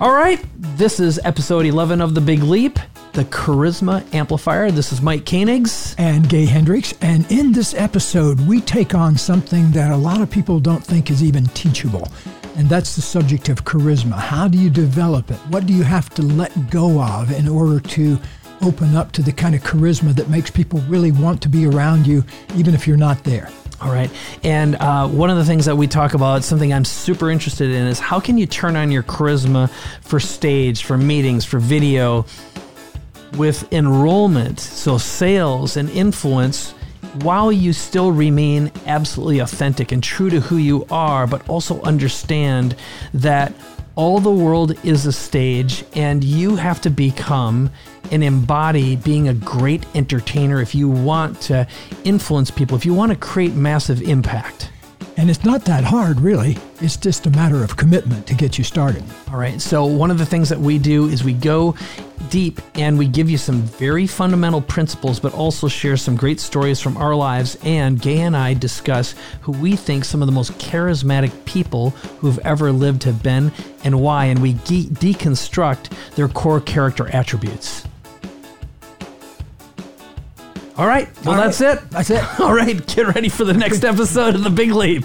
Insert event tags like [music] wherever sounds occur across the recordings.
All right, this is episode 11 of The Big Leap, the Charisma Amplifier. This is Mike Koenigs. and Gay Hendricks. And in this episode, we take on something that a lot of people don't think is even teachable. And that's the subject of charisma. How do you develop it? What do you have to let go of in order to open up to the kind of charisma that makes people really want to be around you, even if you're not there? All right. And uh, one of the things that we talk about, something I'm super interested in, is how can you turn on your charisma for stage, for meetings, for video with enrollment, so sales and influence, while you still remain absolutely authentic and true to who you are, but also understand that all the world is a stage and you have to become and embody being a great entertainer if you want to influence people, if you want to create massive impact. And it's not that hard, really. It's just a matter of commitment to get you started. All right. So, one of the things that we do is we go deep and we give you some very fundamental principles, but also share some great stories from our lives. And Gay and I discuss who we think some of the most charismatic people who've ever lived have been and why. And we ge- deconstruct their core character attributes. All right. Well, All right. that's it. That's it. [laughs] All right. Get ready for the next episode of The Big Leap.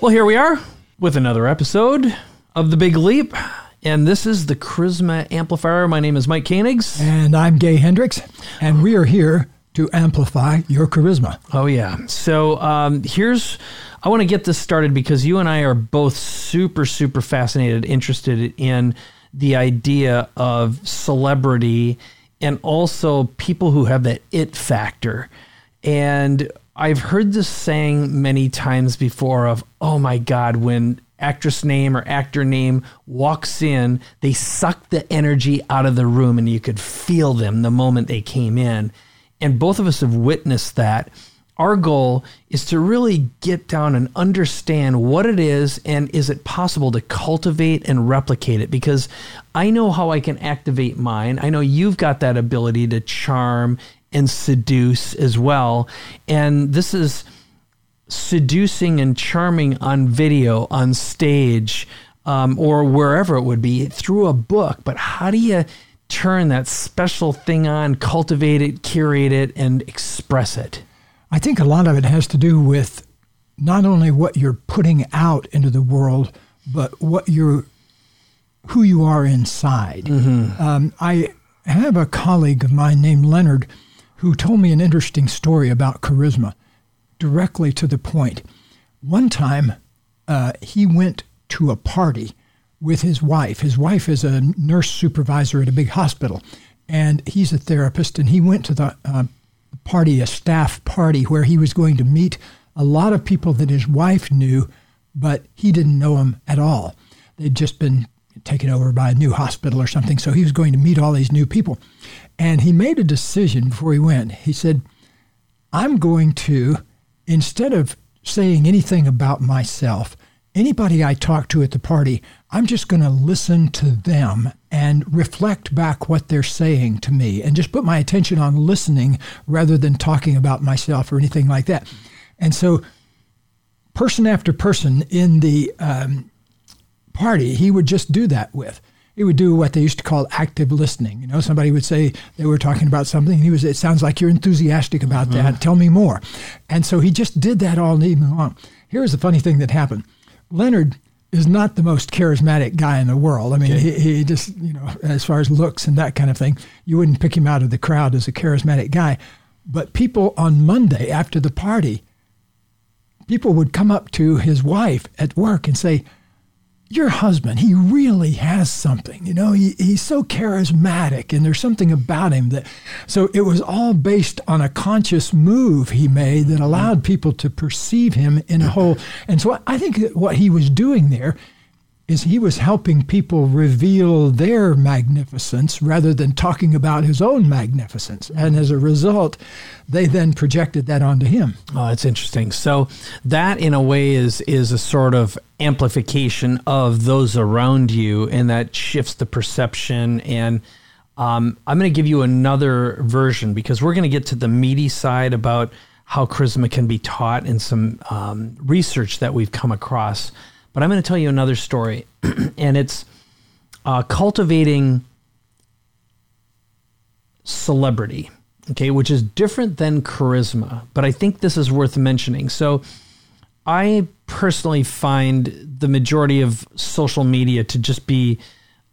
Well, here we are with another episode of The Big Leap. And this is the Charisma Amplifier. My name is Mike Koenigs. And I'm Gay Hendricks, and we are here to amplify your charisma. Oh, yeah. So um, here's, I want to get this started because you and I are both super, super fascinated, interested in the idea of celebrity and also people who have that it factor. And I've heard this saying many times before of, oh my God, when actress name or actor name walks in, they suck the energy out of the room and you could feel them the moment they came in. And both of us have witnessed that. Our goal is to really get down and understand what it is and is it possible to cultivate and replicate it because I know how I can activate mine. I know you've got that ability to charm and seduce as well. And this is seducing and charming on video, on stage, um, or wherever it would be through a book. But how do you turn that special thing on, cultivate it, curate it, and express it? I think a lot of it has to do with not only what you're putting out into the world, but what you're, who you are inside. Um, I have a colleague of mine named Leonard who told me an interesting story about charisma, directly to the point. One time, uh, he went to a party with his wife. His wife is a nurse supervisor at a big hospital, and he's a therapist. And he went to the uh, party, a staff party, where he was going to meet a lot of people that his wife knew, but he didn't know them at all. They'd just been taken over by a new hospital or something. So he was going to meet all these new people. And he made a decision before he went. He said, I'm going to, instead of saying anything about myself, anybody I talk to at the party, I'm just going to listen to them and reflect back what they're saying to me and just put my attention on listening rather than talking about myself or anything like that. And so, person after person in the um, party, he would just do that with. He would do what they used to call active listening. You know, somebody would say they were talking about something, and he was, "It sounds like you're enthusiastic about that. Tell me more." And so he just did that all evening long. Here's the funny thing that happened: Leonard is not the most charismatic guy in the world. I mean, he, he just, you know, as far as looks and that kind of thing, you wouldn't pick him out of the crowd as a charismatic guy. But people on Monday after the party, people would come up to his wife at work and say, your husband, he really has something. You know, he, he's so charismatic and there's something about him that. So it was all based on a conscious move he made that mm-hmm. allowed people to perceive him in a whole. And so I think that what he was doing there is he was helping people reveal their magnificence rather than talking about his own magnificence. And as a result, they then projected that onto him. Oh, that's interesting. So that, in a way, is is a sort of amplification of those around you, and that shifts the perception. And Um, I'm going to give you another version because we're going to get to the meaty side about how charisma can be taught and some um, research that we've come across. But I'm going to tell you another story, [clears throat] and it's uh, cultivating celebrity, okay, which is different than charisma. But I think this is worth mentioning. So, I personally find the majority of social media to just be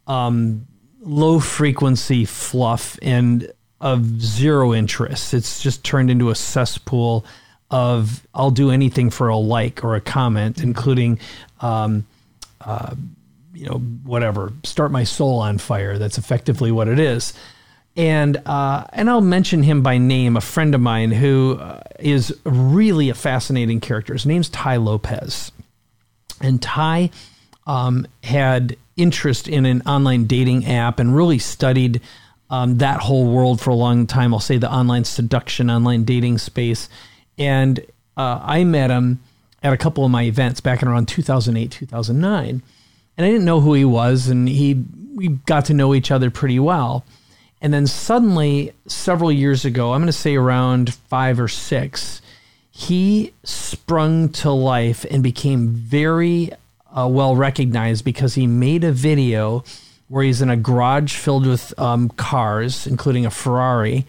um, low frequency fluff and of zero interest. It's just turned into a cesspool of I'll do anything for a like or a comment, including, um, uh, you know, whatever, start my soul on fire. That's effectively what it is. And uh, and I'll mention him by name, a friend of mine who uh, is really a fascinating character. His name's Tai Lopez, and Tai um, had interest in an online dating app and really studied um, that whole world for a long time. I'll say the online seduction, online dating space. And uh, I met him at a couple of my events back in around 2008, 2009. And I didn't know who he was, and he we got to know each other pretty well. And then suddenly, several years ago, I'm going to say around five or six, he sprung to life and became very uh, well recognized because he made a video where he's in a garage filled with um, cars, including a Ferrari,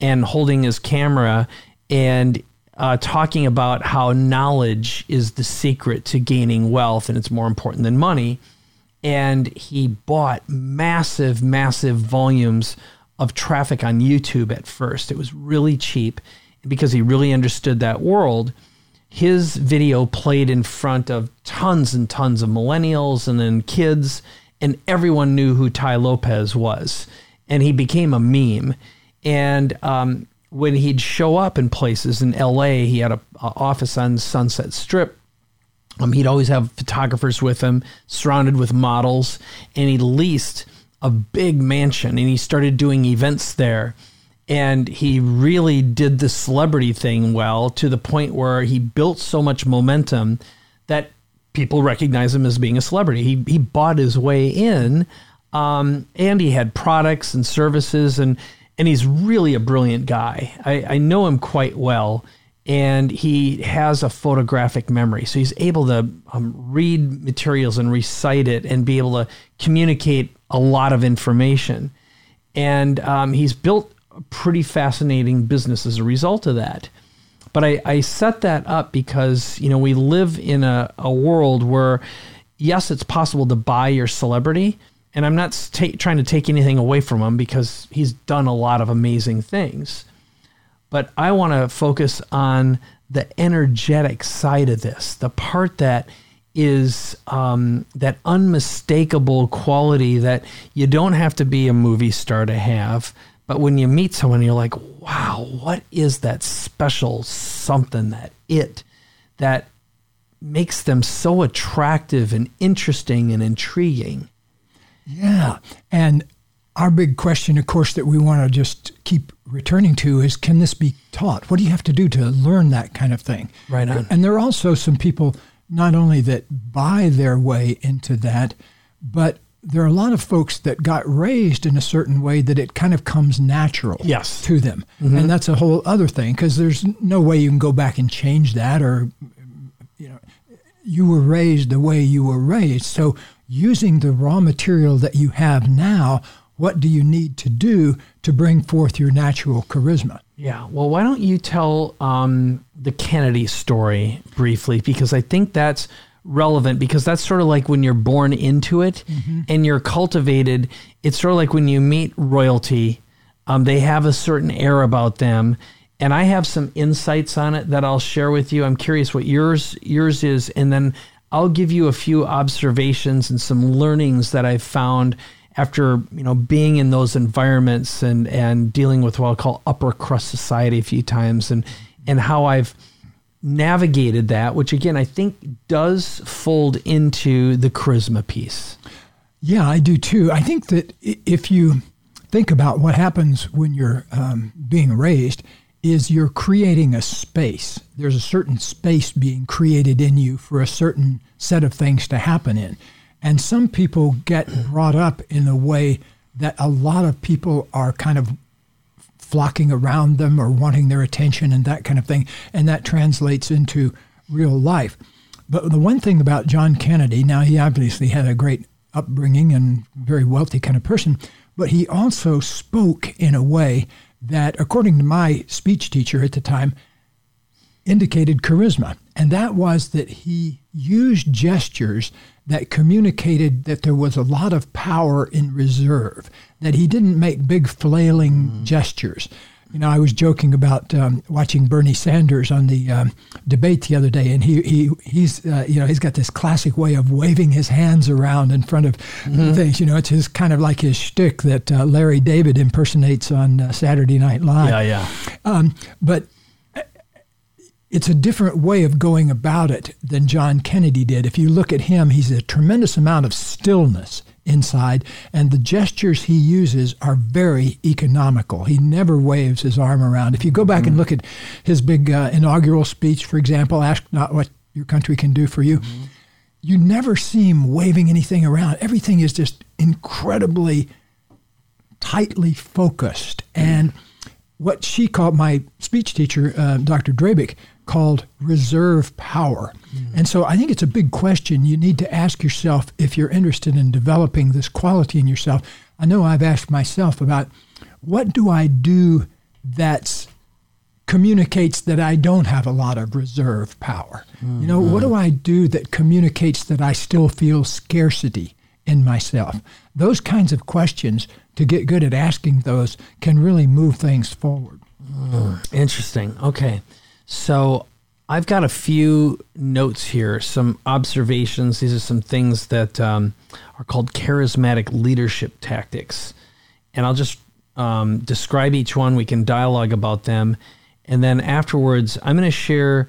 and holding his camera and uh, talking about how knowledge is the secret to gaining wealth and it's more important than money. And he bought massive, massive volumes of traffic on YouTube at first. It was really cheap because he really understood that world his video played in front of tons and tons of millennials and then kids, and everyone knew who Tai Lopez was. And he became a meme. And um, when he'd show up in places in LA, he had an office on Sunset Strip. Um, he'd always have photographers with him, surrounded with models, and he leased a big mansion and he started doing events there and he really did the celebrity thing well to the point where he built so much momentum that people recognize him as being a celebrity. He he bought his way in, um, and he had products and services, and and he's really a brilliant guy. I, I know him quite well, and he has a photographic memory, so he's able to um, read materials and recite it, and be able to communicate a lot of information. And um, he's built a pretty fascinating business as a result of that. But I, I set that up because, you know, we live in a, a world where, yes, it's possible to buy your celebrity. And I'm not trying to take anything away from him because he's done a lot of amazing things. But I want to focus on the energetic side of this, the part that is um, that unmistakable quality that you don't have to be a movie star to have, but when you meet someone, you're like, wow, what is that special something, that it, that makes them so attractive and interesting and intriguing? Yeah. And our big question, of course, that we want to just keep returning to is can this be taught? What do you have to do to learn that kind of thing? Right on. And there are also some people not only that buy their way into that, but there are a lot of folks that got raised in a certain way that it kind of comes natural yes. to them. Mm-hmm. And that's a whole other thing because there's no way you can go back and change that or, you know, you were raised the way you were raised. So using the raw material that you have now, what do you need to do to bring forth your natural charisma? Yeah. Well, why don't you tell um, the Kennedy story briefly? Because I think that's relevant because that's sort of like when you're born into it mm-hmm. and you're cultivated. It's sort of like when you meet royalty, um, they have a certain air about them. And I have some insights on it that I'll share with you. I'm curious what yours yours is, and then I'll give you a few observations and some learnings that I've found after you know being in those environments and and dealing with what I'll call upper crust society a few times, and and how I've navigated that, which again I think does fold into the charisma piece. Yeah, I do too. I think that if you think about what happens when you're um, being raised, is you're creating a space. There's a certain space being created in you for a certain set of things to happen in. And some people get brought up in a way that a lot of people are kind of flocking around them or wanting their attention and that kind of thing. And that translates into real life. But the one thing about John Kennedy, now he obviously had a great upbringing and very wealthy kind of person, but he also spoke in a way that, according to my speech teacher at the time, indicated charisma. And that was that he used gestures that communicated that there was a lot of power in reserve, that he didn't make big flailing mm-hmm. gestures. You know, I was joking about um, watching Bernie Sanders on the um, debate the other day, and he he he's uh, you know he's got this classic way of waving his hands around in front of mm-hmm. things. You know, it's his kind of like his shtick that uh, Larry David impersonates on uh, Saturday Night Live. Yeah, yeah. Um, but it's a different way of going about it than John Kennedy did. If you look at him, he's a tremendous amount of stillness inside, and the gestures he uses are very economical. He never waves his arm around. If you go back mm-hmm. and look at his big uh, inaugural speech, for example, ask not what your country can do for you, mm-hmm. you never see him waving anything around. Everything is just incredibly tightly focused. And what she called my speech teacher, uh, Dr. Drabick, called reserve power. Mm-hmm. And so I think it's a big question you need to ask yourself if you're interested in developing this quality in yourself. I know I've asked myself about what do I do that communicates that I don't have a lot of reserve power? Mm-hmm. You know, what do I do that communicates that I still feel scarcity in myself? Those kinds of questions, to get good at asking those, can really move things forward. Mm, interesting. Okay. So I've got a few notes here, some observations. These are some things that um, are called charismatic leadership tactics. And I'll just um, describe each one. We can dialogue about them. And then afterwards, I'm going to share.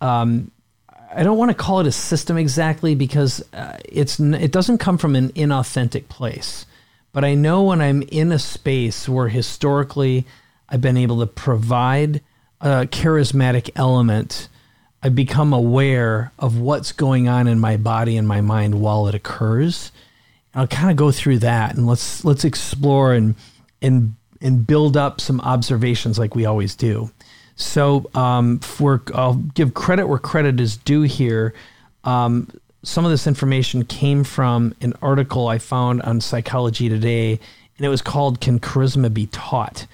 Um, I don't want to call it a system exactly because uh, it's it doesn't come from an inauthentic place. But I know when I'm in a space where historically I've been able to provide a charismatic element, I become aware of what's going on in my body and my mind while it occurs. I'll kind of go through that and let's let's explore and and and build up some observations like we always do. So um, for I'll give credit where credit is due here. Um, some of this information came from an article I found on Psychology Today, and it was called "Can Charisma Be Taught?"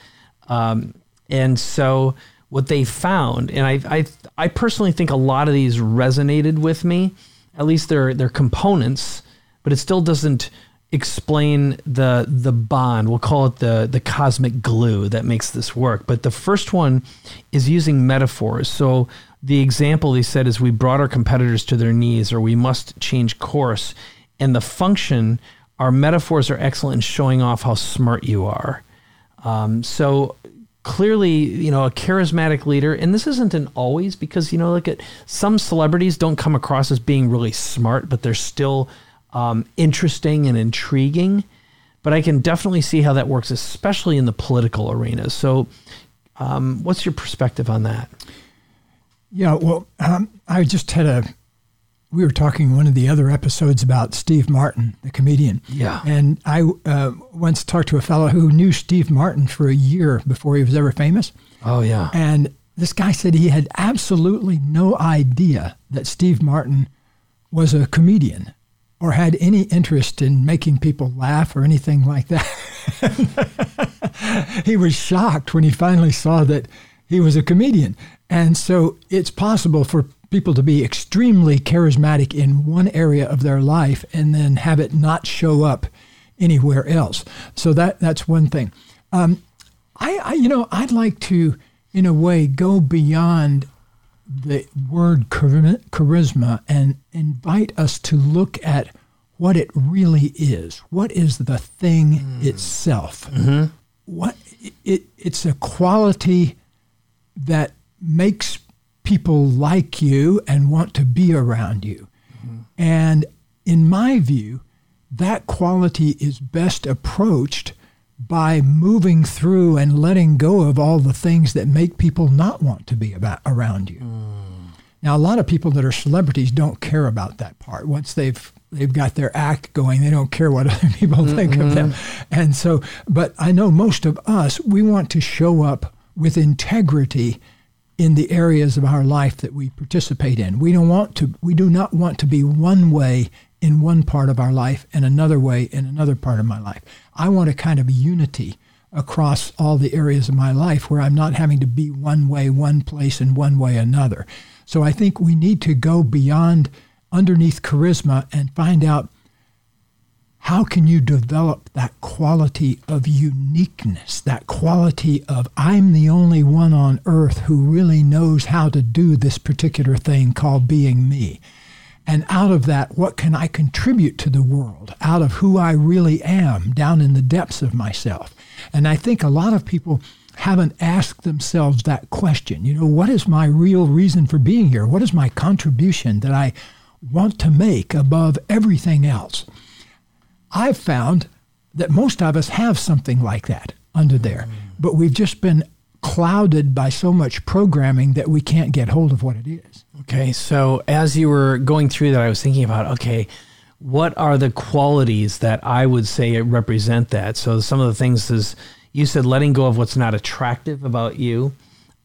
Um, and so what they found, and I, I, I personally think a lot of these resonated with me. At least they're they're components, but it still doesn't explain the the bond. We'll call it the the cosmic glue that makes this work. But the first one is using metaphors. So the example they said is we brought our competitors to their knees, or we must change course. And the function, our metaphors are excellent in showing off how smart you are. Um, so clearly, you know, a charismatic leader, and this isn't an always because, you know, look at some celebrities don't come across as being really smart, but they're still um, interesting and intriguing. But I can definitely see how that works, especially in the political arena. So, um, what's your perspective on that? Yeah, well, um, I just had a we were talking one of the other episodes about Steve Martin, the comedian. Yeah. And I uh, once talked to a fellow who knew Steve Martin for a year before he was ever famous. Oh, yeah. And this guy said he had absolutely no idea that Steve Martin was a comedian or had any interest in making people laugh or anything like that. [laughs] he was shocked when he finally saw that he was a comedian. And so it's possible for people to be extremely charismatic in one area of their life and then have it not show up anywhere else. So that that's one thing. Um, I, I, you know I'd like to in a way go beyond the word charisma and invite us to look at what it really is. What is the thing mm. itself? Mm-hmm. What it, it's a quality that makes people like you and want to be around you. Mm-hmm. And in my view, that quality is best approached by moving through and letting go of all the things that make people not want to be about around you. Mm. Now, a lot of people that are celebrities don't care about that part. Once they've they've got their act going. They don't care what [laughs] other people mm-hmm. think of them. And so, but I know most of us, we want to show up with integrity in the areas of our life that we participate in. We don't want to we do not want to be one way in one part of our life and another way in another part of my life. I want a kind of unity across all the areas of my life where I'm not having to be one way one place and one way another. So I think we need to go beyond underneath charisma and find out how can you develop that quality of uniqueness, that quality of I'm the only one on earth who really knows how to do this particular thing called being me? And out of that, what can I contribute to the world out of who I really am down in the depths of myself? And I think a lot of people haven't asked themselves that question. You know, what is my real reason for being here? What is my contribution that I want to make above everything else? I've found that most of us have something like that under there, but we've just been clouded by so much programming that we can't get hold of what it is. Okay, so as you were going through that, I was thinking about okay, what are the qualities that I would say represent that? So some of the things is you said letting go of what's not attractive about you,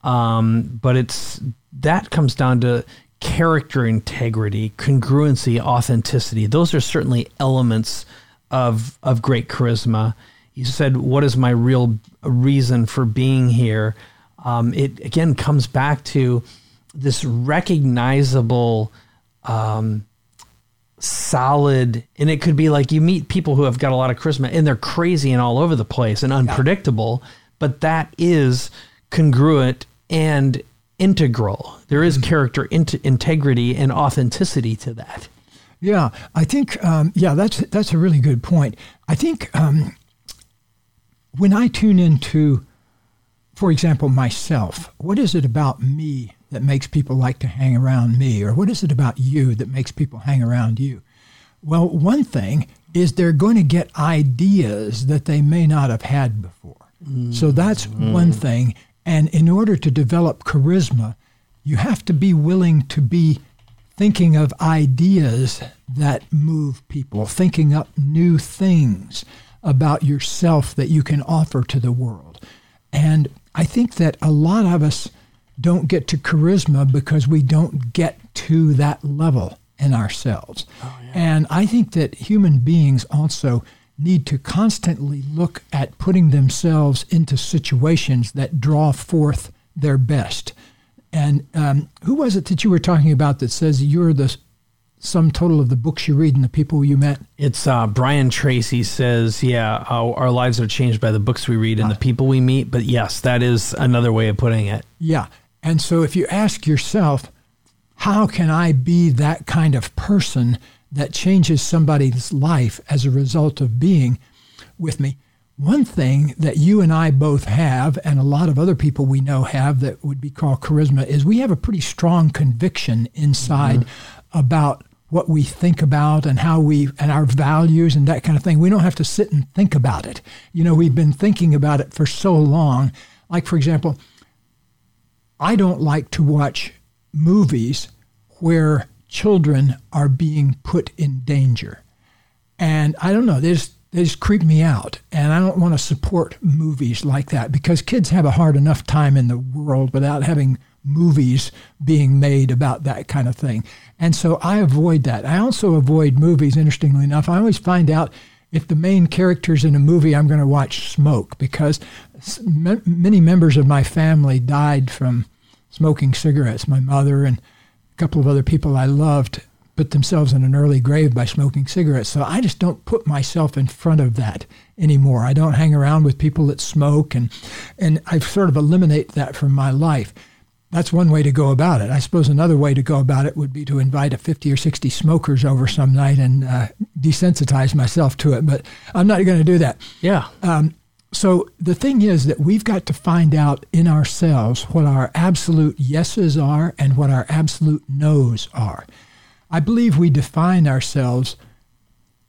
um, but it's that comes down to character integrity, congruency, authenticity. Those are certainly elements of of great charisma. He said, "What is my real reason for being here?" Um, it again comes back to this recognizable, um, solid, and it could be like you meet people who have got a lot of charisma and they're crazy and all over the place and unpredictable, yeah. but that is congruent and integral. There is mm-hmm. character, integrity, and authenticity to that. Yeah, I think um, yeah, that's that's a really good point. I think um, when I tune into, for example, myself, what is it about me that makes people like to hang around me, or what is it about you that makes people hang around you? Well, one thing is they're going to get ideas that they may not have had before. Mm. So that's mm. one thing. And in order to develop charisma, you have to be willing to be thinking of ideas that move people, thinking up new things about yourself that you can offer to the world. And I think that a lot of us don't get to charisma because we don't get to that level in ourselves. Oh, yeah. And I think that human beings also need to constantly look at putting themselves into situations that draw forth their best. And um, who was it that you were talking about that says you're the sum total of the books you read and the people you met? It's uh, Brian Tracy says, yeah, our, our, lives are changed by the books we read and the people we meet. But yes, that is another way of putting it. Yeah. And so if you ask yourself, how can I be that kind of person that changes somebody's life as a result of being with me? One thing that you and I both have, and a lot of other people we know have that would be called charisma, is we have a pretty strong conviction inside mm-hmm. about what we think about and how we and our values and that kind of thing. We don't have to sit and think about it. You know, we've been thinking about it for so long. Like for example, I don't like to watch movies where children are being put in danger. And I don't know, there's they just creep me out. And I don't want to support movies like that because kids have a hard enough time in the world without having movies being made about that kind of thing. And so I avoid that. I also avoid movies, interestingly enough. I always find out if the main characters in a movie I'm going to watch smoke because many members of my family died from smoking cigarettes. My mother and a couple of other people I loved put themselves in an early grave by smoking cigarettes. So I just don't put myself in front of that anymore. I don't hang around with people that smoke and and I sort of eliminate that from my life. That's one way to go about it. I suppose another way to go about it would be to invite a 50 or 60 smokers over some night and uh, desensitize myself to it, but I'm not going to do that. Yeah. Um, so the thing is that we've got to find out in ourselves what our absolute yeses are and what our absolute nos are. I believe we define ourselves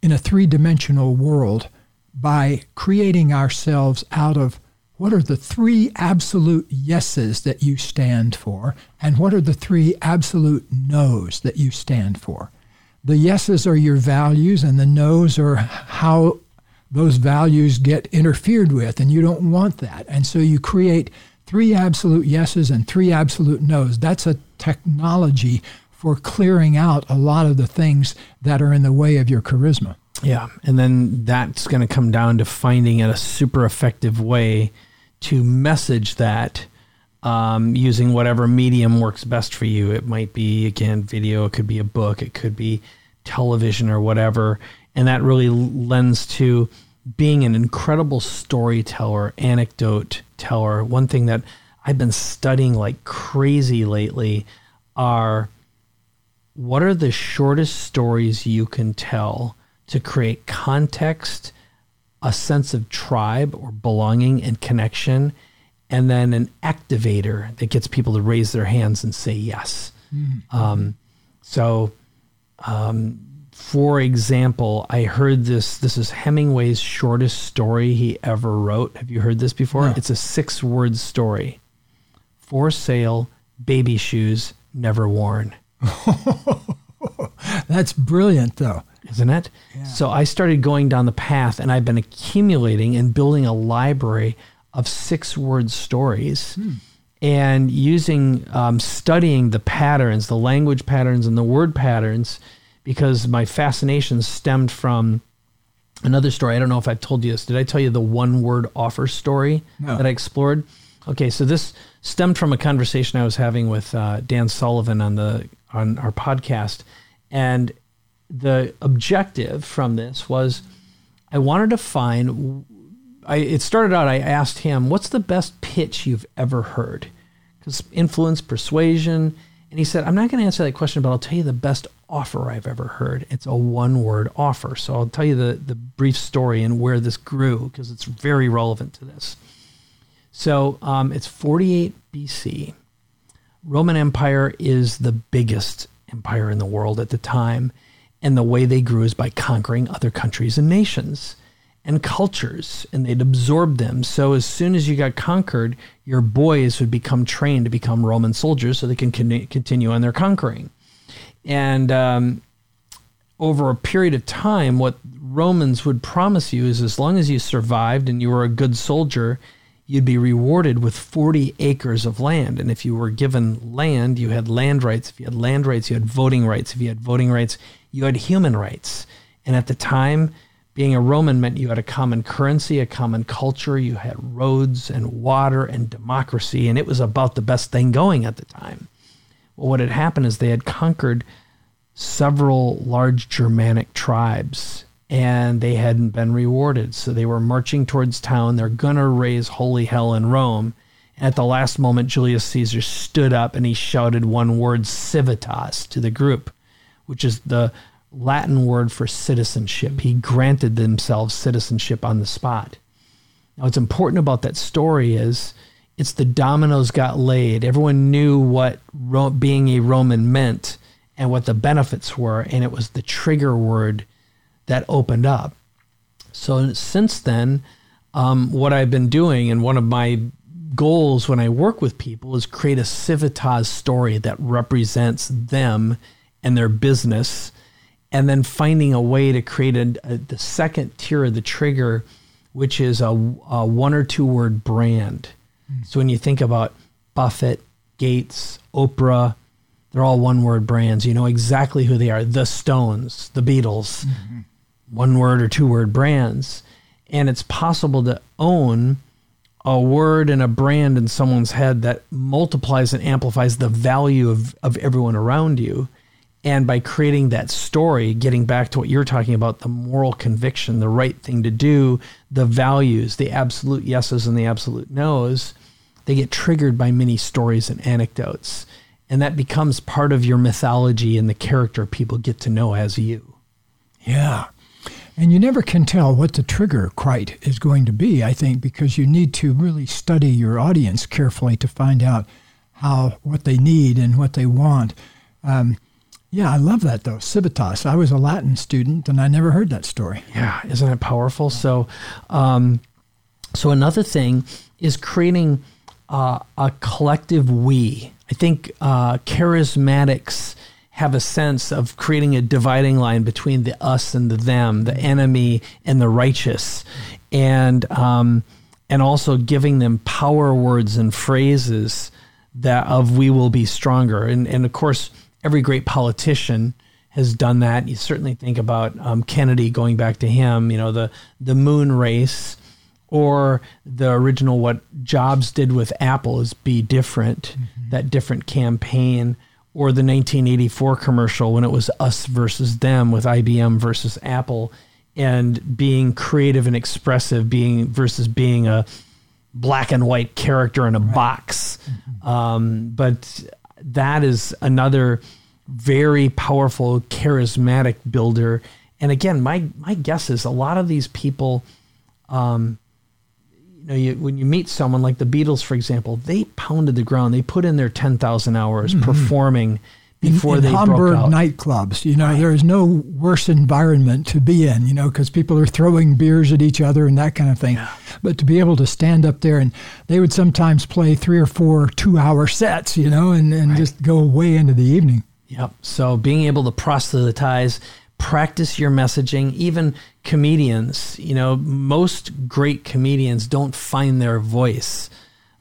in a three dimensional world by creating ourselves out of what are the three absolute yeses that you stand for, and what are the three absolute nos that you stand for. the yeses are your values and the nos are how those values get interfered with, and you don't want that. And so you create three absolute yeses and three absolute nos. That's a technology for clearing out a lot of the things that are in the way of your charisma. Yeah. And then that's going to come down to finding a super effective way to message that um, using whatever medium works best for you. It might be, again, video, it could be a book, it could be television or whatever. And that really lends to being an incredible storyteller, anecdote teller. One thing that I've been studying like crazy lately are what are the shortest stories you can tell to create context, a sense of tribe or belonging and connection, and then an activator that gets people to raise their hands and say yes. Mm-hmm. Um, so, um, for example, I heard this. This is Hemingway's shortest story he ever wrote. Have you heard this before? No. It's a six word story For sale, baby shoes, never worn. [laughs] That's brilliant, though isn't it? Yeah. So I started going down the path and I've been accumulating and building a library of six word stories hmm. and using, um, studying the patterns, the language patterns and the word patterns, because my fascination stemmed from another story. I don't know if I've told you this. Did I tell you the one word offer story no. that I explored? Okay, so this stemmed from a conversation I was having with uh, Dan Sullivan on the on our podcast, and the objective from this was I wanted to find. I, it started out. I asked him, "What's the best pitch you've ever heard?" Because influence, persuasion, and he said, "I'm not going to answer that question, but I'll tell you the best offer I've ever heard. It's a one-word offer. So I'll tell you the the brief story and where this grew because it's very relevant to this. So um, it's 48 BC. Roman Empire is the biggest empire in the world at the time and the way they grew is by conquering other countries and nations and cultures, and they'd absorb them. So as soon as you got conquered, your boys would become trained to become Roman soldiers so they can con- continue on their conquering. And um, over a period of time, what Romans would promise you is as long as you survived and you were a good soldier, you'd be rewarded with 40 acres of land. And if you were given land, you had land rights. If you had land rights, you had voting rights. If you had voting rights, you had human rights. And at the time, being a Roman meant you had a common currency, a common culture, you had roads and water and democracy, and it was about the best thing going at the time. Well, what had happened is they had conquered several large Germanic tribes and they hadn't been rewarded. So they were marching towards town. They're going to raise holy hell in Rome. At the last moment, Julius Caesar stood up and he shouted one word, civitas, to the group which is the Latin word for citizenship. He granted themselves citizenship on the spot. Now, what's important about that story is it's the dominoes got laid. Everyone knew what being a Roman meant and what the benefits were, and it was the trigger word that opened up. So, since then, um, what I've been doing, and one of my goals when I work with people is create a civitas story that represents them and their business, and then finding a way to create a, a, the second tier of the trigger, which is a, a one or two word brand. Mm. So when you think about Buffett, Gates, Oprah, they're all one word brands. You know exactly who they are. The Stones, the Beatles, mm-hmm. One word or two word brands. And it's possible to own a word and a brand in someone's head that multiplies and amplifies the value of, of everyone around you. And by creating that story, getting back to what you're talking about the moral conviction, the right thing to do, the values, the absolute yeses and the absolute nos, they get triggered by many stories and anecdotes. And that becomes part of your mythology and the character people get to know as you. Yeah. And you never can tell what the trigger quite is going to be, I think, because you need to really study your audience carefully to find out how what they need and what they want. Um, yeah, I love that though. Civitas. I was a Latin student and I never heard that story. Yeah, isn't it powerful? So, um, so another thing is creating uh, a collective we. I think uh, charismatics have a sense of creating a dividing line between the us and the them, the enemy and the righteous, and um, and also giving them power words and phrases that of we will be stronger. And and of course, every great politician has done that. You certainly think about um, Kennedy going back to him. You know the the moon race or the original what Jobs did with Apple is be different, mm-hmm. that different campaign, or the 1984 commercial when it was us versus them with IBM versus Apple, and being creative and expressive, being versus being a black and white character in a right. box. Mm-hmm. Um, but that is another very powerful, charismatic builder. And again, my my guess is a lot of these people. Um, you know, you, when you meet someone like the Beatles, for example, they pounded the ground. They put in their ten thousand hours mm-hmm. performing before in, in they Hamburg nightclubs. You know, right. there is no worse environment to be in. You know, because people are throwing beers at each other and that kind of thing. Yeah. But to be able to stand up there and they would sometimes play three or four two-hour sets. You know, and and right. just go way into the evening. Yep. So being able to proselytize practice your messaging. Even comedians, you know, most great comedians don't find their voice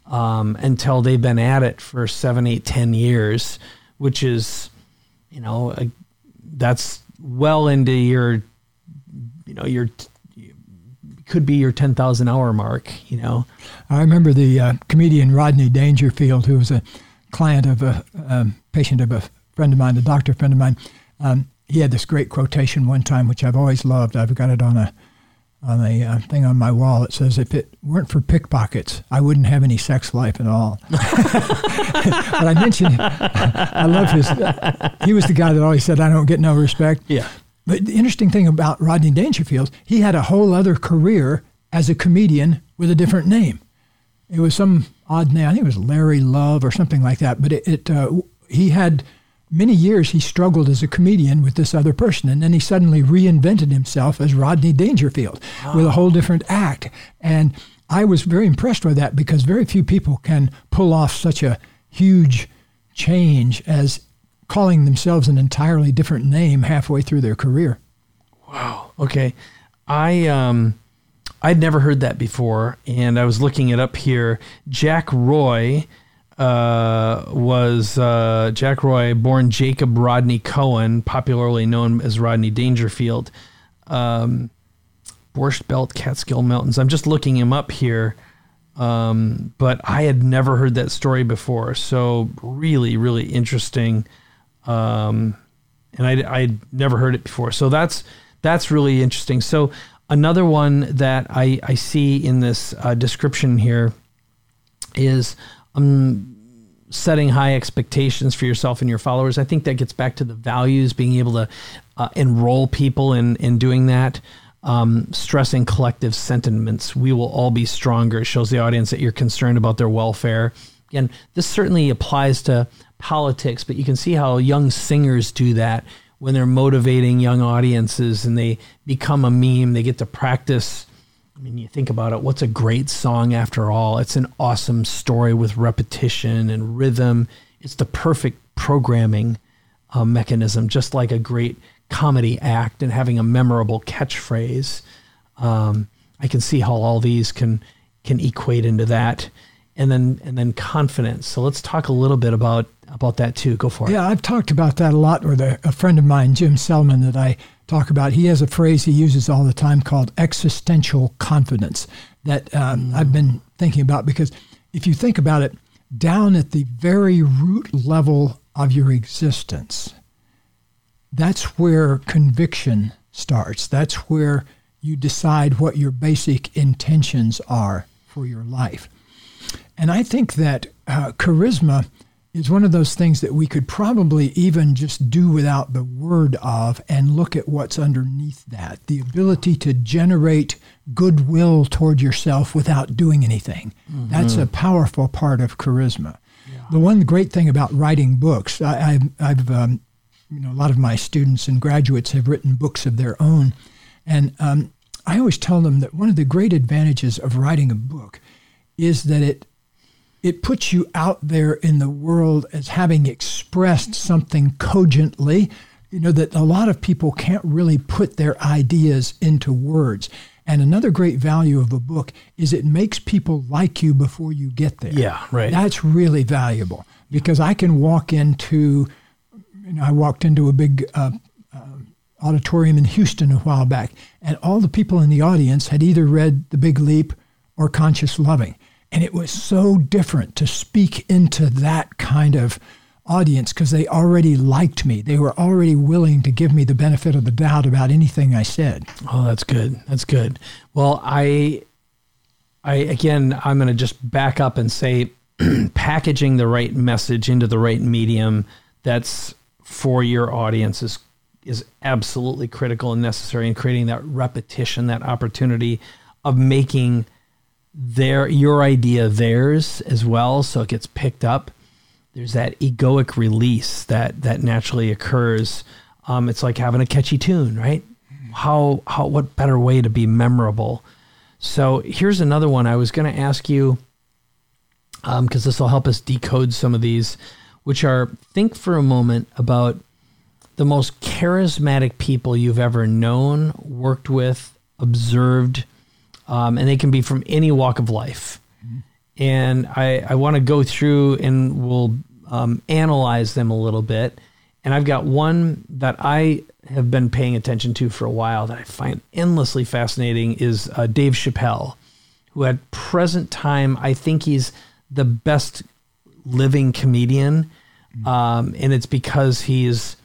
um, until they've been at it for seven, eight, ten years, which is, you know, a, that's well into your, you know, your could be your 10,000 hour mark, you know. I remember the uh, comedian Rodney Dangerfield, who was a client of a, a patient of a friend of mine, a doctor friend of mine. Um, he had this great quotation one time, which I've always loved. I've got it on a on a uh, thing on my wall. It says, "If it weren't for pickpockets, I wouldn't have any sex life at all." [laughs] but I mentioned, I love his. Uh, he was the guy that always said, "I don't get no respect." Yeah. But the interesting thing about Rodney Dangerfield, he had a whole other career as a comedian with a different name. It was some odd name. I think it was Larry Love or something like that. But it, it uh, he had many years he struggled as a comedian with this other person and then he suddenly reinvented himself as rodney dangerfield oh. with a whole different act. And i was very impressed by that because very few people can pull off such a huge change as calling themselves an entirely different name halfway through their career. Wow. Okay. I um i'd never heard that before and i was looking it up here. Jack roy uh, was uh, Jack Roy, born Jacob Rodney Cohen, popularly known as Rodney Dangerfield. Um, Borscht Belt, Catskill Mountains. I'm just looking him up here, um, but I had never heard that story before. So really, really interesting, um, and I I'd never heard it before. So that's that's really interesting. So another one that I I see in this uh, description here is um, setting high expectations for yourself and your followers. I think that gets back to the values, being able to uh, enroll people in in doing that. Um, stressing collective sentiments. We will all be stronger. It shows the audience that you're concerned about their welfare. Again, this certainly applies to politics, but you can see how young singers do that when they're motivating young audiences and they become a meme. They get to practice I mean, you think about it, what's a great song after all? It's an awesome story with repetition and rhythm. It's the perfect programming uh, mechanism, just like a great comedy act and having a memorable catchphrase. Um, I can see how all these can can equate into that, and then and then confidence. So let's talk a little bit about about that too. Go for it. Yeah, I've talked about that a lot with a, a friend of mine, Jim Selman, that I talk about. He has a phrase he uses all the time called existential confidence that um, mm. I've been thinking about because if you think about it, down at the very root level of your existence, that's where conviction starts. That's where you decide what your basic intentions are for your life. And I think that uh, charisma is one of those things that we could probably even just do without the word of and look at what's underneath that the ability to generate goodwill toward yourself without doing anything. Mm-hmm. That's a powerful part of charisma. Yeah. The one great thing about writing books, I, have um, you know, a lot of my students and graduates have written books of their own. And um, I always tell them that one of the great advantages of writing a book is that it it puts you out there in the world as having expressed something cogently, you know, that a lot of people can't really put their ideas into words. And another great value of a book is it makes people like you before you get there. Yeah, right. That's really valuable because I can walk into, you know, I walked into a big uh, uh, auditorium in Houston a while back, and all the people in the audience had either read The Big Leap or Conscious Loving. And it was so different to speak into that kind of audience because they already liked me. They were already willing to give me the benefit of the doubt about anything I said. Oh, that's good. That's good. Well, I, I again, I'm going to just back up and say, [clears throat] packaging the right message into the right medium that's for your audience is is absolutely critical and necessary in creating that repetition, that opportunity of making their your idea theirs as well, so it gets picked up there's that egoic release that that naturally occurs. Um, it's like having a catchy tune, right? How how what better way to be memorable? So here's another one I was going to ask you um because um, this will help us decode some of these, which are think for a moment about the most charismatic people you've ever known, worked with, observed, um, and they can be from any walk of life. Mm-hmm. And I, I want to go through and we'll um, analyze them a little bit. And I've got one that I have been paying attention to for a while that I find endlessly fascinating is uh, Dave Chappelle, who at present time I think he's the best living comedian, um, and it's because he's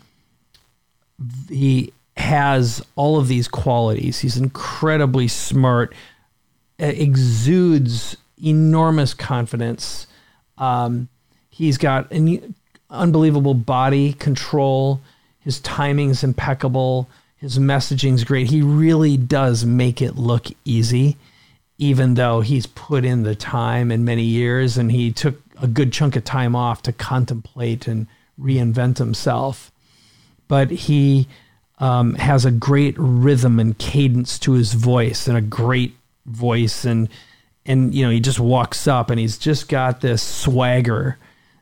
he has all of these qualities. He's incredibly smart, exudes enormous confidence. Um, He's got an unbelievable body control. His timing is impeccable. His messaging is great. He really does make it look easy, even though he's put in the time and many years and he took a good chunk of time off to contemplate and reinvent himself. But he um, has a great rhythm and cadence to his voice and a great voice and and you know he just walks up and he's just got this swagger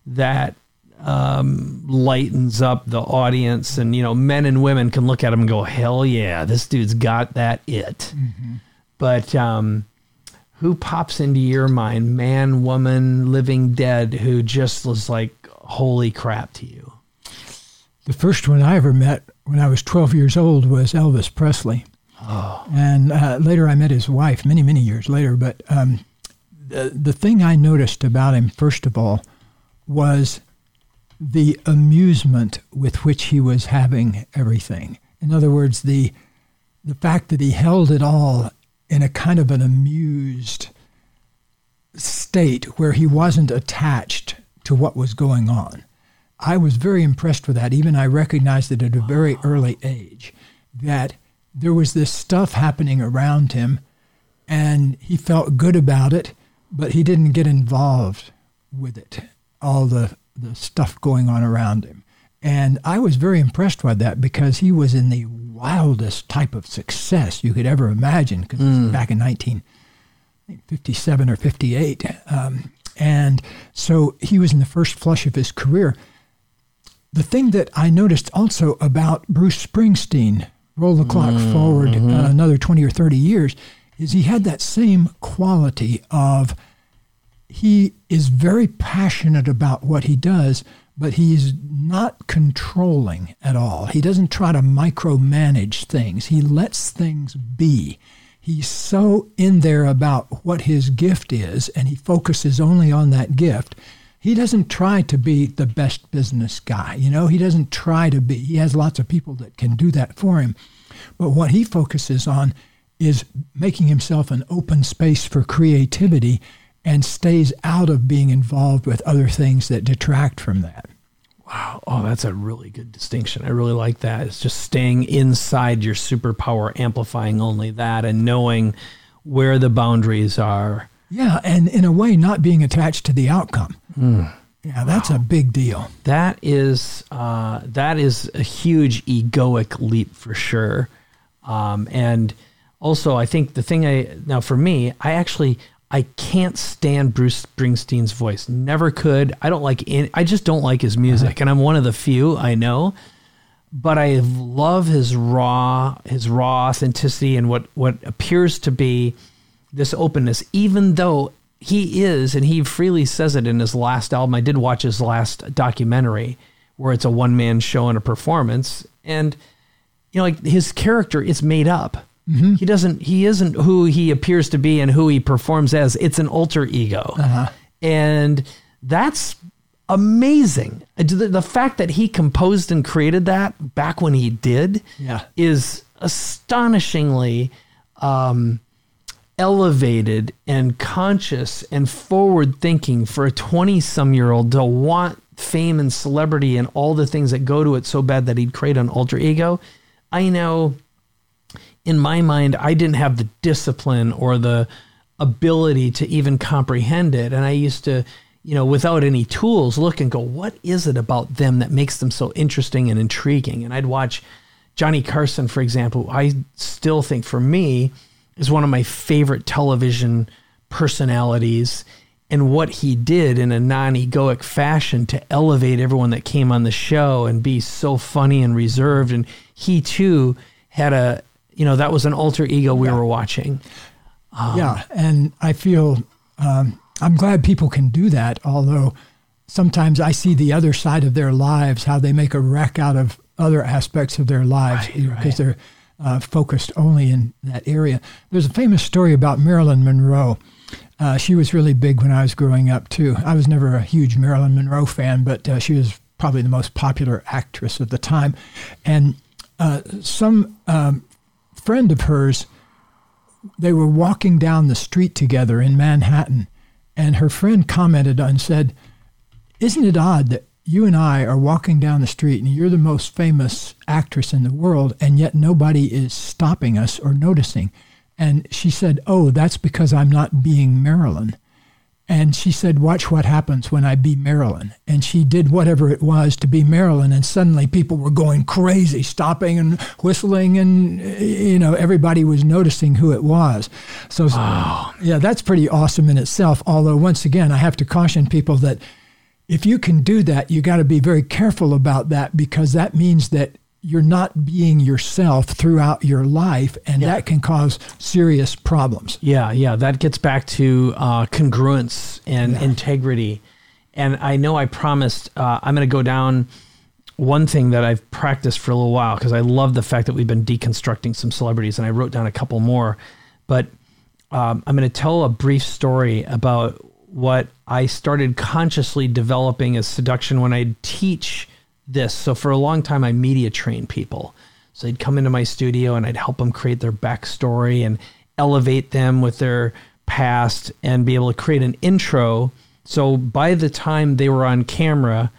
that um, lightens up the audience, and you know, men and women can look at him and go, "Hell yeah, this dude's got that it." Mm-hmm. But um, who pops into your mind, man, woman, living, dead, who just was like, "Holy crap!" to you? The first one I ever met when I was 12 years old was Elvis Presley. Oh. And uh, later I met his wife many, many years later. But um, the, the thing I noticed about him, first of all, was the amusement with which he was having everything. In other words, the the fact that he held it all in a kind of an amused state where he wasn't attached to what was going on. I was very impressed with that. Even I recognized it at a very early age that there was this stuff happening around him and he felt good about it, but he didn't get involved with it all the, the stuff going on around him. And I was very impressed by that because he was in the wildest type of success you could ever imagine. Because mm. back in 1957 or 58, um, and so he was in the first flush of his career. The thing that I noticed also about Bruce Springsteen, roll the clock mm-hmm. forward uh, another 20 or 30 years, is he had that same quality of he is very passionate about what he does, but he's not controlling at all. He doesn't try to micromanage things, he lets things be. He's so in there about what his gift is, and he focuses only on that gift. He doesn't try to be the best business guy. You know, he doesn't try to be. He has lots of people that can do that for him. But what he focuses on is making himself an open space for creativity and stays out of being involved with other things that detract from that. Wow. Oh, that's a really good distinction. I really like that. It's just staying inside your superpower, amplifying only that, and knowing where the boundaries are. Yeah, and in a way, not being attached to the outcome. Mm. Yeah, that's wow. a big deal. That is uh, that is a huge egoic leap for sure. Um, and also, I think the thing I now for me, I actually I can't stand Bruce Springsteen's voice. Never could. I don't like any, I just don't like his music and I'm one of the few I know. But I love his raw his raw authenticity and what what appears to be this openness even though he is and he freely says it in his last album. I did watch his last documentary where it's a one man show and a performance and you know like his character is made up Mm-hmm. He doesn't. He isn't who he appears to be and who he performs as. It's an alter ego, uh-huh. and that's amazing. The, the, fact that he composed and created that back when he did, yeah. is astonishingly um, elevated and conscious and forward thinking for a twenty-some-year-old to want fame and celebrity and all the things that go to it so bad that he'd create an alter ego. I know in my mind, I didn't have the discipline or the ability to even comprehend it. And I used to, you know, without any tools, look and go, what is it about them that makes them so interesting and intriguing? And I'd watch Johnny Carson, for example, I still think for me is one of my favorite television personalities. And what he did in a non egoic fashion to elevate everyone that came on the show and be so funny and reserved. And he too had a you know, that was an alter ego we yeah. were watching. Um, yeah. And I feel um, I'm glad people can do that, although sometimes I see the other side of their lives, how they make a wreck out of other aspects of their lives because right, right. they're uh, focused only in that area. There's a famous story about Marilyn Monroe. Uh, she was really big when I was growing up, too. I was never a huge Marilyn Monroe fan, but uh, she was probably the most popular actress of the time. And uh, some um, friend of hers, they were walking down the street together in Manhattan, and her friend commented and said, Isn't it odd that you and I are walking down the street and you're the most famous actress in the world, and yet nobody is stopping us or noticing? And she said, Oh, that's because I'm not being Marilyn. And she said, Watch what happens when I be Marilyn. And she did whatever it was to be Marilyn. And suddenly people were going crazy, stopping and whistling. And, you know, everybody was noticing who it was. So, wow. yeah, that's pretty awesome in itself. Although, once again, I have to caution people that if you can do that, you got to be very careful about that because that means that you're not being yourself throughout your life, and yeah. that can cause serious problems. Yeah, yeah, that gets back to uh, congruence and yeah. integrity. And I know I promised uh, I'm going to go down one thing that I've practiced for a little while because I love the fact that we've been deconstructing some celebrities, and I wrote down a couple more. But um, I'm going to tell a brief story about what I started consciously developing as seduction when I teach this. So for a long time, I media trained people. So they'd come into my studio and I'd help them create their backstory and elevate them with their past and be able to create an intro. So by the time they were on camera,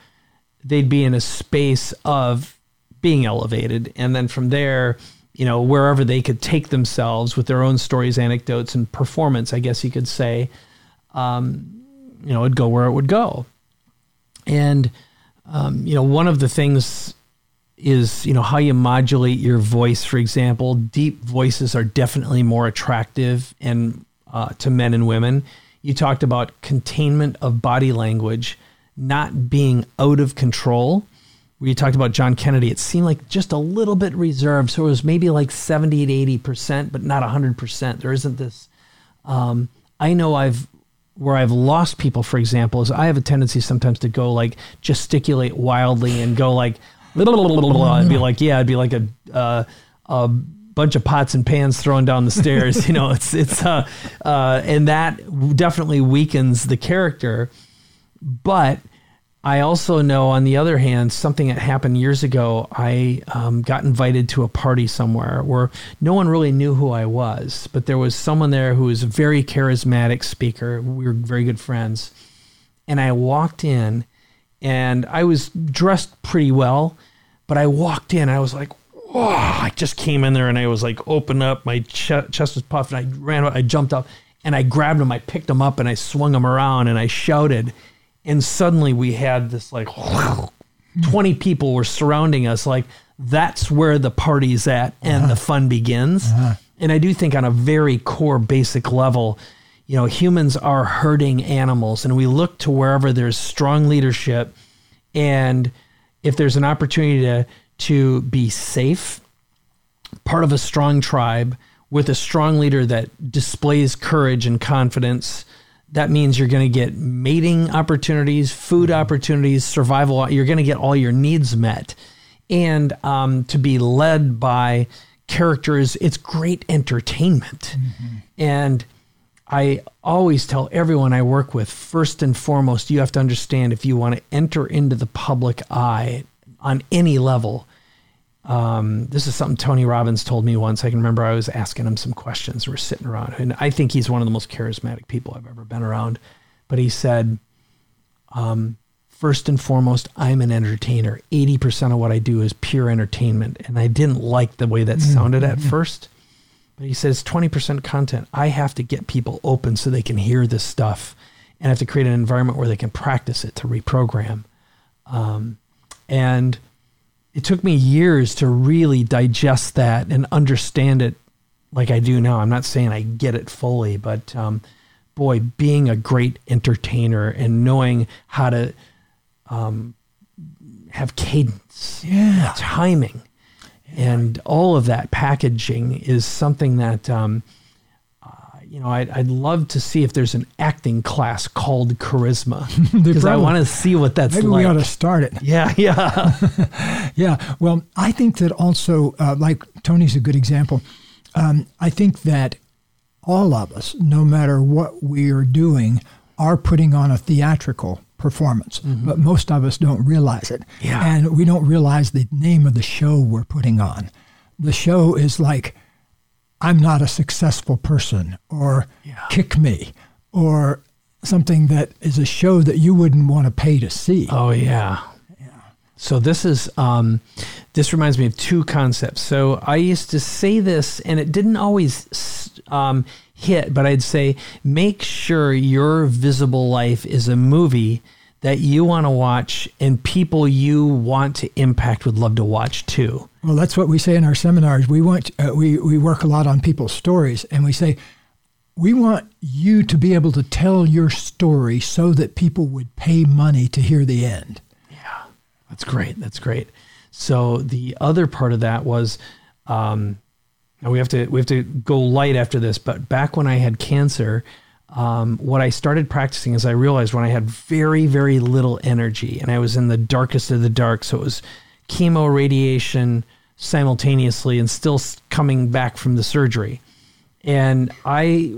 they'd be in a space of being elevated. And then from there, you know, wherever they could take themselves with their own stories, anecdotes, and performance, I guess you could say, um, you know, it'd go where it would go. And um, you know, one of the things is you know how you modulate your voice. For example, deep voices are definitely more attractive and uh, to men and women. You talked about containment of body language, not being out of control. You talked about John Kennedy, it seemed like just a little bit reserved. So it was maybe like 70 to 80%, but not 100%. There isn't this. Um, I know I've where I've lost people, for example, is I have a tendency sometimes to go like gesticulate wildly and go like, and be like, yeah, I'd be like a, uh, a bunch of pots and pans thrown down the stairs. [laughs] you know, it's, it's, uh, uh, and that definitely weakens the character. But I also know, on the other hand, something that happened years ago. I um, got invited to a party somewhere where no one really knew who I was, but there was someone there who was a very charismatic speaker. We were very good friends. And I walked in and I was dressed pretty well, but I walked in, I was like, whoa, I just came in there and I was like, open up, my ch- chest was puffed, and I ran, I jumped up and I grabbed him, I picked him up and I swung him around and I shouted and suddenly we had this like 20 people were surrounding us like that's where the party's at and uh-huh. the fun begins uh-huh. and i do think on a very core basic level you know, humans are herding animals, and we look to wherever there's strong leadership, and if there's an opportunity to to be safe, part of a strong tribe with a strong leader that displays courage and confidence, that means you're going to get mating opportunities, food opportunities, survival. You're going to get all your needs met. And um, to be led by characters, it's great entertainment. Mm-hmm. And I always tell everyone I work with first and foremost, you have to understand if you want to enter into the public eye on any level, um, this is something Tony Robbins told me once. I can remember I was asking him some questions. We're sitting around, and I think he's one of the most charismatic people I've ever been around. But he said, um, first and foremost, I'm an entertainer. 80% of what I do is pure entertainment. And I didn't like the way that mm-hmm. sounded at mm-hmm. first. But he says 20% content. I have to get people open so they can hear this stuff and I have to create an environment where they can practice it to reprogram. Um, and it took me years to really digest that and understand it like I do now. I'm not saying I get it fully, but um, boy, being a great entertainer and knowing how to um, have cadence, yeah, timing, yeah. and all of that packaging is something that um, you know, I'd, I'd love to see if there's an acting class called charisma [laughs] because I want to see what that's maybe like. we ought to start it. Yeah, yeah, [laughs] yeah. Well, I think that also, uh, like Tony's a good example. Um, I think that all of us, no matter what we are doing, are putting on a theatrical performance, mm-hmm. but most of us don't realize it. Yeah. And we don't realize the name of the show we're putting on. The show is like I'm not a successful person or yeah. kick me or something that is a show that you wouldn't want to pay to see. Oh yeah. Yeah. So this is um, this reminds me of two concepts. So I used to say this and it didn't always um, hit, but I'd say make sure your visible life is a movie that you want to watch and people you want to impact would love to watch too. Well, that's what we say in our seminars. We want uh, we we work a lot on people's stories, and we say we want you to be able to tell your story so that people would pay money to hear the end. Yeah, that's great. That's great. So the other part of that was. Um, we have to we have to go light after this, but back when I had cancer, um, what I started practicing is I realized when I had very, very little energy and I was in the darkest of the dark, so it was chemo, radiation simultaneously, and still coming back from the surgery. And I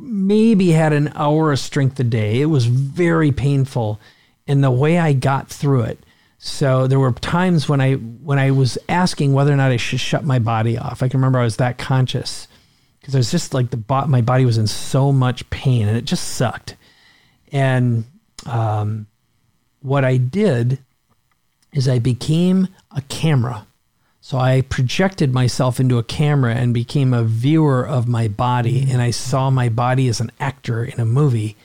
maybe had an hour of strength a day. It was very painful. And the way I got through it, so there were times when I when I was asking whether or not I should shut my body off. I can remember I was that conscious because I was just like the bo- my body was in so much pain and it just sucked. And um, what I did is I became a camera. So I projected myself into a camera and became a viewer of my body, mm-hmm. and I saw my body as an actor in a movie,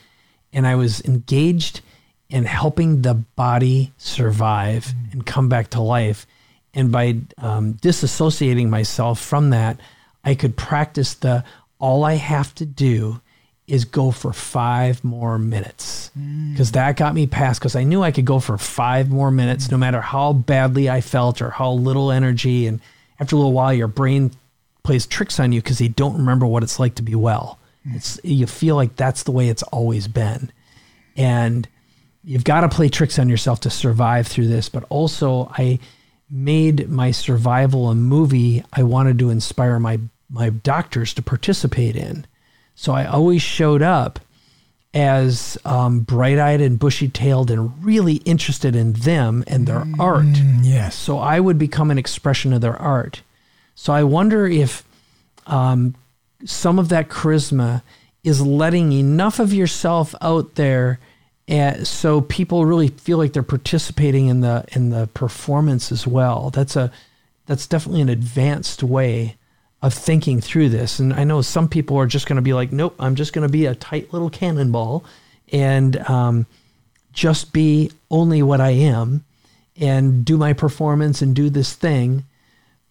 and I was engaged in helping the body survive mm-hmm. and come back to life. And by um, disassociating myself from that, I could practice the all I have to do is go for five more minutes because mm. that got me past because I knew I could go for five more minutes no matter how badly I felt or how little energy. And after a little while, your brain plays tricks on you because you don't remember what it's like to be well. Mm. It's you feel like that's the way it's always been, and you've got to play tricks on yourself to survive through this. But also, I made my survival a movie I wanted to inspire my my doctors to participate in. So I always showed up as um, bright eyed and bushy tailed and really interested in them and their mm, art. Yes. So I would become an expression of their art. So I wonder if um, some of that charisma is letting enough of yourself out there and so people really feel like they're participating in the in the performance as well. That's a that's definitely an advanced way of thinking through this. And I know some people are just going to be like, nope, I'm just going to be a tight little cannonball and um, just be only what I am and do my performance and do this thing.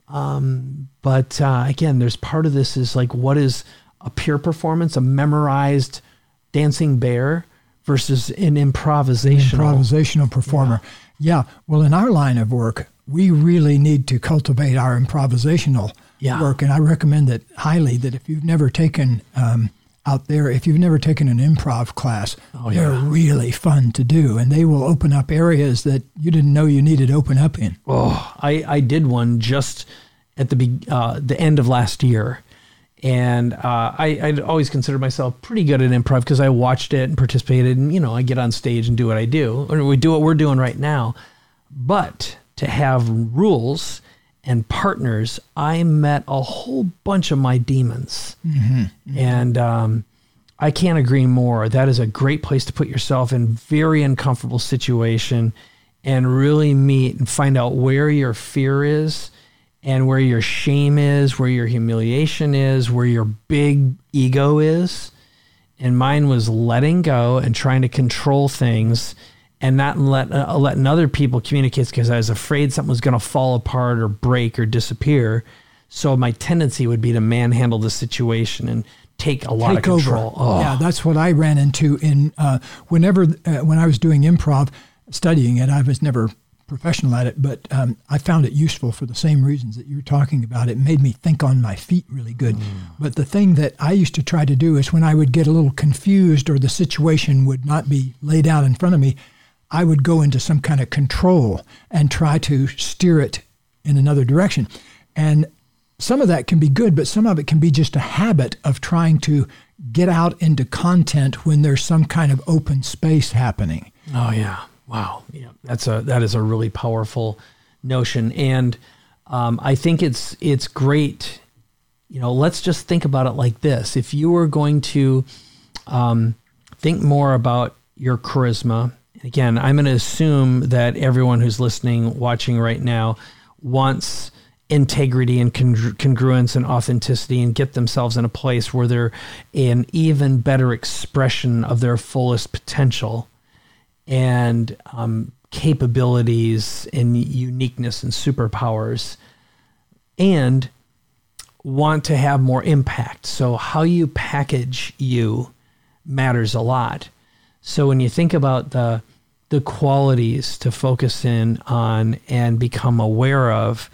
Um, but uh, again, there's part of this is like, what is a pure performance, a memorized dancing bear versus an improvisational improvisational performer. Yeah. yeah. Well, in our line of work, we really need to cultivate our improvisational yeah. work, and I recommend that highly. That if you've never taken um, out there, if you've never taken an improv class, oh, yeah. they're really fun to do, and they will open up areas that you didn't know you needed to open up in. Oh, I, I did one just at the uh, the end of last year, and uh, I I'd always considered myself pretty good at improv because I watched it and participated, and you know I get on stage and do what I do, or we do what we're doing right now, but to have rules and partners, I met a whole bunch of my demons. Mm-hmm, mm-hmm. And um, I can't agree more. That is a great place to put yourself in very uncomfortable situation and really meet and find out where your fear is and where your shame is, where your humiliation is, where your big ego is. And mine was letting go and trying to control things and not let, uh, letting other people communicate because I was afraid something was going to fall apart or break or disappear. So my tendency would be to manhandle the situation and take a lot take of control. Oh. Yeah, that's what I ran into in uh, whenever uh, when I was doing improv, studying it. I was never professional at it, but um, I found it useful for the same reasons that you were talking about. It made me think on my feet really good. Mm. But the thing that I used to try to do is when I would get a little confused or the situation would not be laid out in front of me, I would go into some kind of control and try to steer it in another direction. And some of that can be good, but some of it can be just a habit of trying to get out into content when there's some kind of open space happening. Oh yeah, wow, yeah, that's a that is a really powerful notion, and um, I think it's it's great. You know, let's just think about it like this: if you were going to um, think more about your charisma again, I'm going to assume that everyone who's listening, watching right now, wants integrity and congruence and authenticity and get themselves in a place where they're an even better expression of their fullest potential and um, capabilities and uniqueness and superpowers and want to have more impact. So, how you package you matters a lot. So, when you think about the the qualities to focus in on and become aware of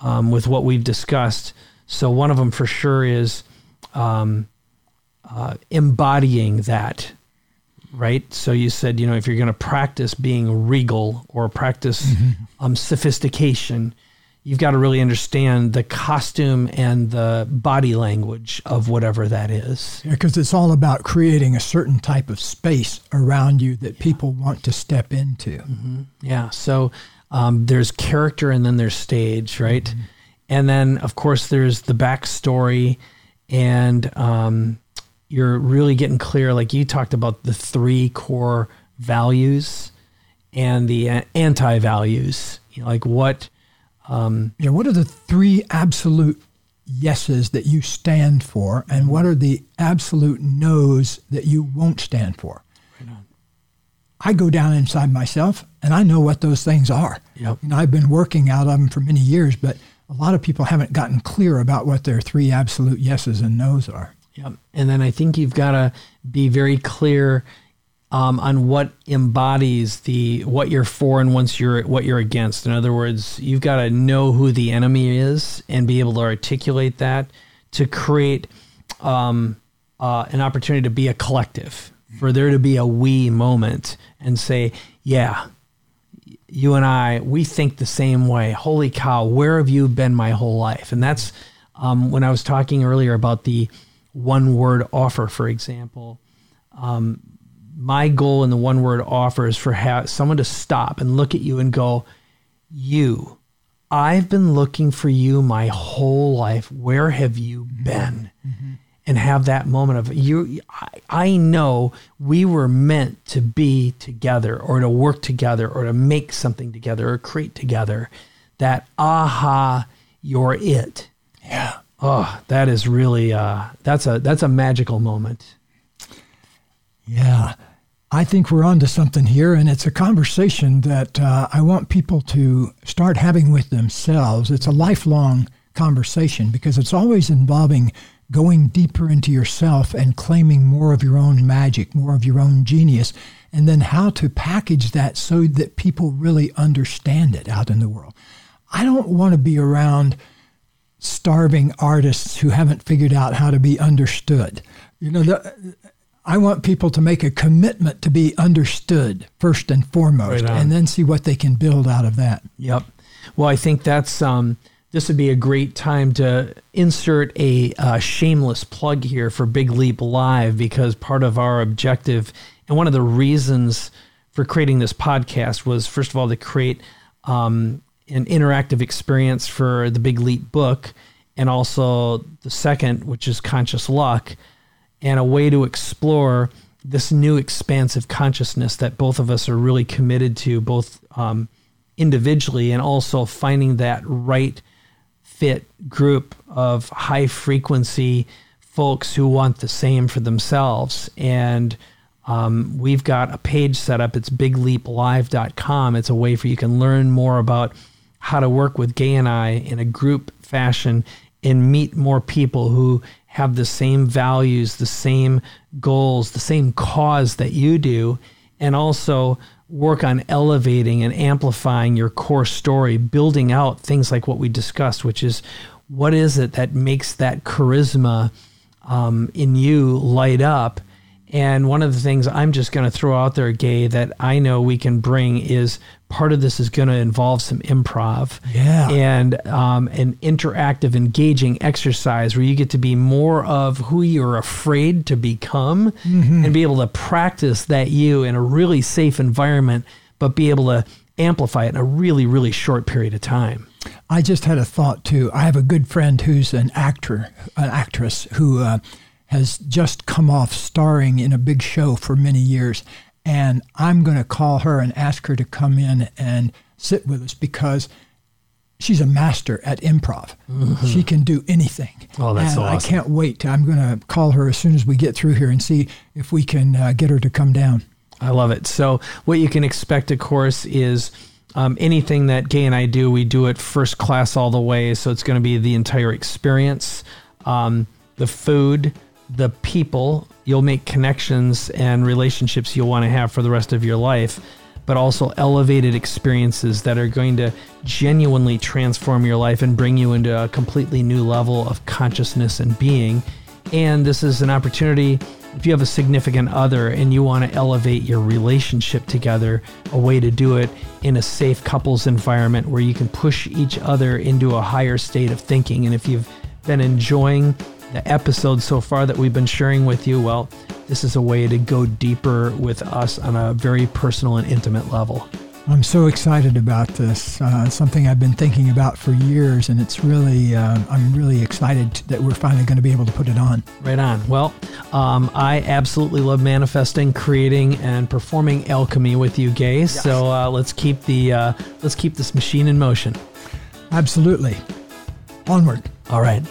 um, with what we've discussed. So, one of them for sure is um, uh, embodying that, right? So, you said, you know, if you're going to practice being regal or practice mm-hmm. um, sophistication, you've got to really understand the costume and the body language of whatever that is. Because yeah, it's all about creating a certain type of space around you that yeah. people want to step into. Mm-hmm. Yeah. So um, there's character and then there's stage, right? Mm-hmm. And then, of course, there's the backstory, and um, you're really getting clear. Like you talked about the three core values and the anti values. You know, like what um, yeah, what are the three absolute yeses that you stand for, and what are the absolute no's that you won't stand for? Right I go down inside myself, and I know what those things are. Yep. You know, I've been working out of them for many years, but a lot of people haven't gotten clear about what their three absolute yeses and nos are. Yep. And then I think you've got to be very clear um, on what embodies the what you're for and once you're what you're against. In other words, you've got to know who the enemy is and be able to articulate that to create um, uh, an opportunity to be a collective, for there to be a we moment and say, yeah, you and I, we think the same way. Holy cow, where have you been my whole life? And that's um, when I was talking earlier about the one word offer, for example. Um, my goal in the one word offer is for ha- someone to stop and look at you and go, You, I've been looking for you my whole life. Where have you mm-hmm. been? Mm-hmm. And have that moment of you. I, I know we were meant to be together or to work together or to make something together or create together. That aha, you're it. Yeah. Oh, that is really uh, that's a that's a magical moment. Yeah, I think we're onto something here, and it's a conversation that uh, I want people to start having with themselves. It's a lifelong conversation because it's always involving going deeper into yourself and claiming more of your own magic, more of your own genius, and then how to package that so that people really understand it out in the world. I don't want to be around starving artists who haven't figured out how to be understood. You know, the, I want people to make a commitment to be understood first and foremost, right and then see what they can build out of that. Yep. Well, I think that's um, this would be a great time to insert a uh, shameless plug here for Big Leap Live because part of our objective and one of the reasons for creating this podcast was first of all to create um, an interactive experience for the Big Leap book, and also the second, which is Conscious Luck, and a way to explore this new expansive consciousness that both of us are really committed to, both um, individually and also finding that right fit group of high frequency folks who want the same for themselves. And um, we've got a page set up. It's bigleaplive.com. It's a way for you can learn more about how to work with Gay and I in a group fashion and meet more people who have the same values, the same goals, the same cause that you do, and also work on elevating and amplifying your core story, building out things like what we discussed, which is what is it that makes that charisma um, in you light up? And one of the things I'm just going to throw out there, Gay, that I know we can bring is part of this is going to involve some improv. Yeah. And um, an interactive, engaging exercise where you get to be more of who you're afraid to become mm-hmm. and be able to practice that you in a really safe environment, but be able to amplify it in a really, really short period of time. I just had a thought too. I have a good friend who's an actor, an actress who. Uh, has just come off starring in a big show for many years. And I'm going to call her and ask her to come in and sit with us because she's a master at improv. Mm-hmm. She can do anything. Oh, that's and awesome. I can't wait. I'm going to call her as soon as we get through here and see if we can uh, get her to come down. I love it. So, what you can expect, of course, is um, anything that Gay and I do, we do it first class all the way. So, it's going to be the entire experience. Um, the food, the people, you'll make connections and relationships you'll want to have for the rest of your life, but also elevated experiences that are going to genuinely transform your life and bring you into a completely new level of consciousness and being. And this is an opportunity if you have a significant other and you want to elevate your relationship together, a way to do it in a safe couples environment where you can push each other into a higher state of thinking. And if you've been enjoying the episodes so far that we've been sharing with you, well, this is a way to go deeper with us on a very personal and intimate level. I'm so excited about this. Uh, something I've been thinking about for years, and it's really, uh, I'm really excited that we're finally going to be able to put it on. Right on. Well, um, I absolutely love manifesting, creating, and performing alchemy with you, Gay. Yes. So uh, let's keep the uh, let's keep this machine in motion. Absolutely. Onward. All right.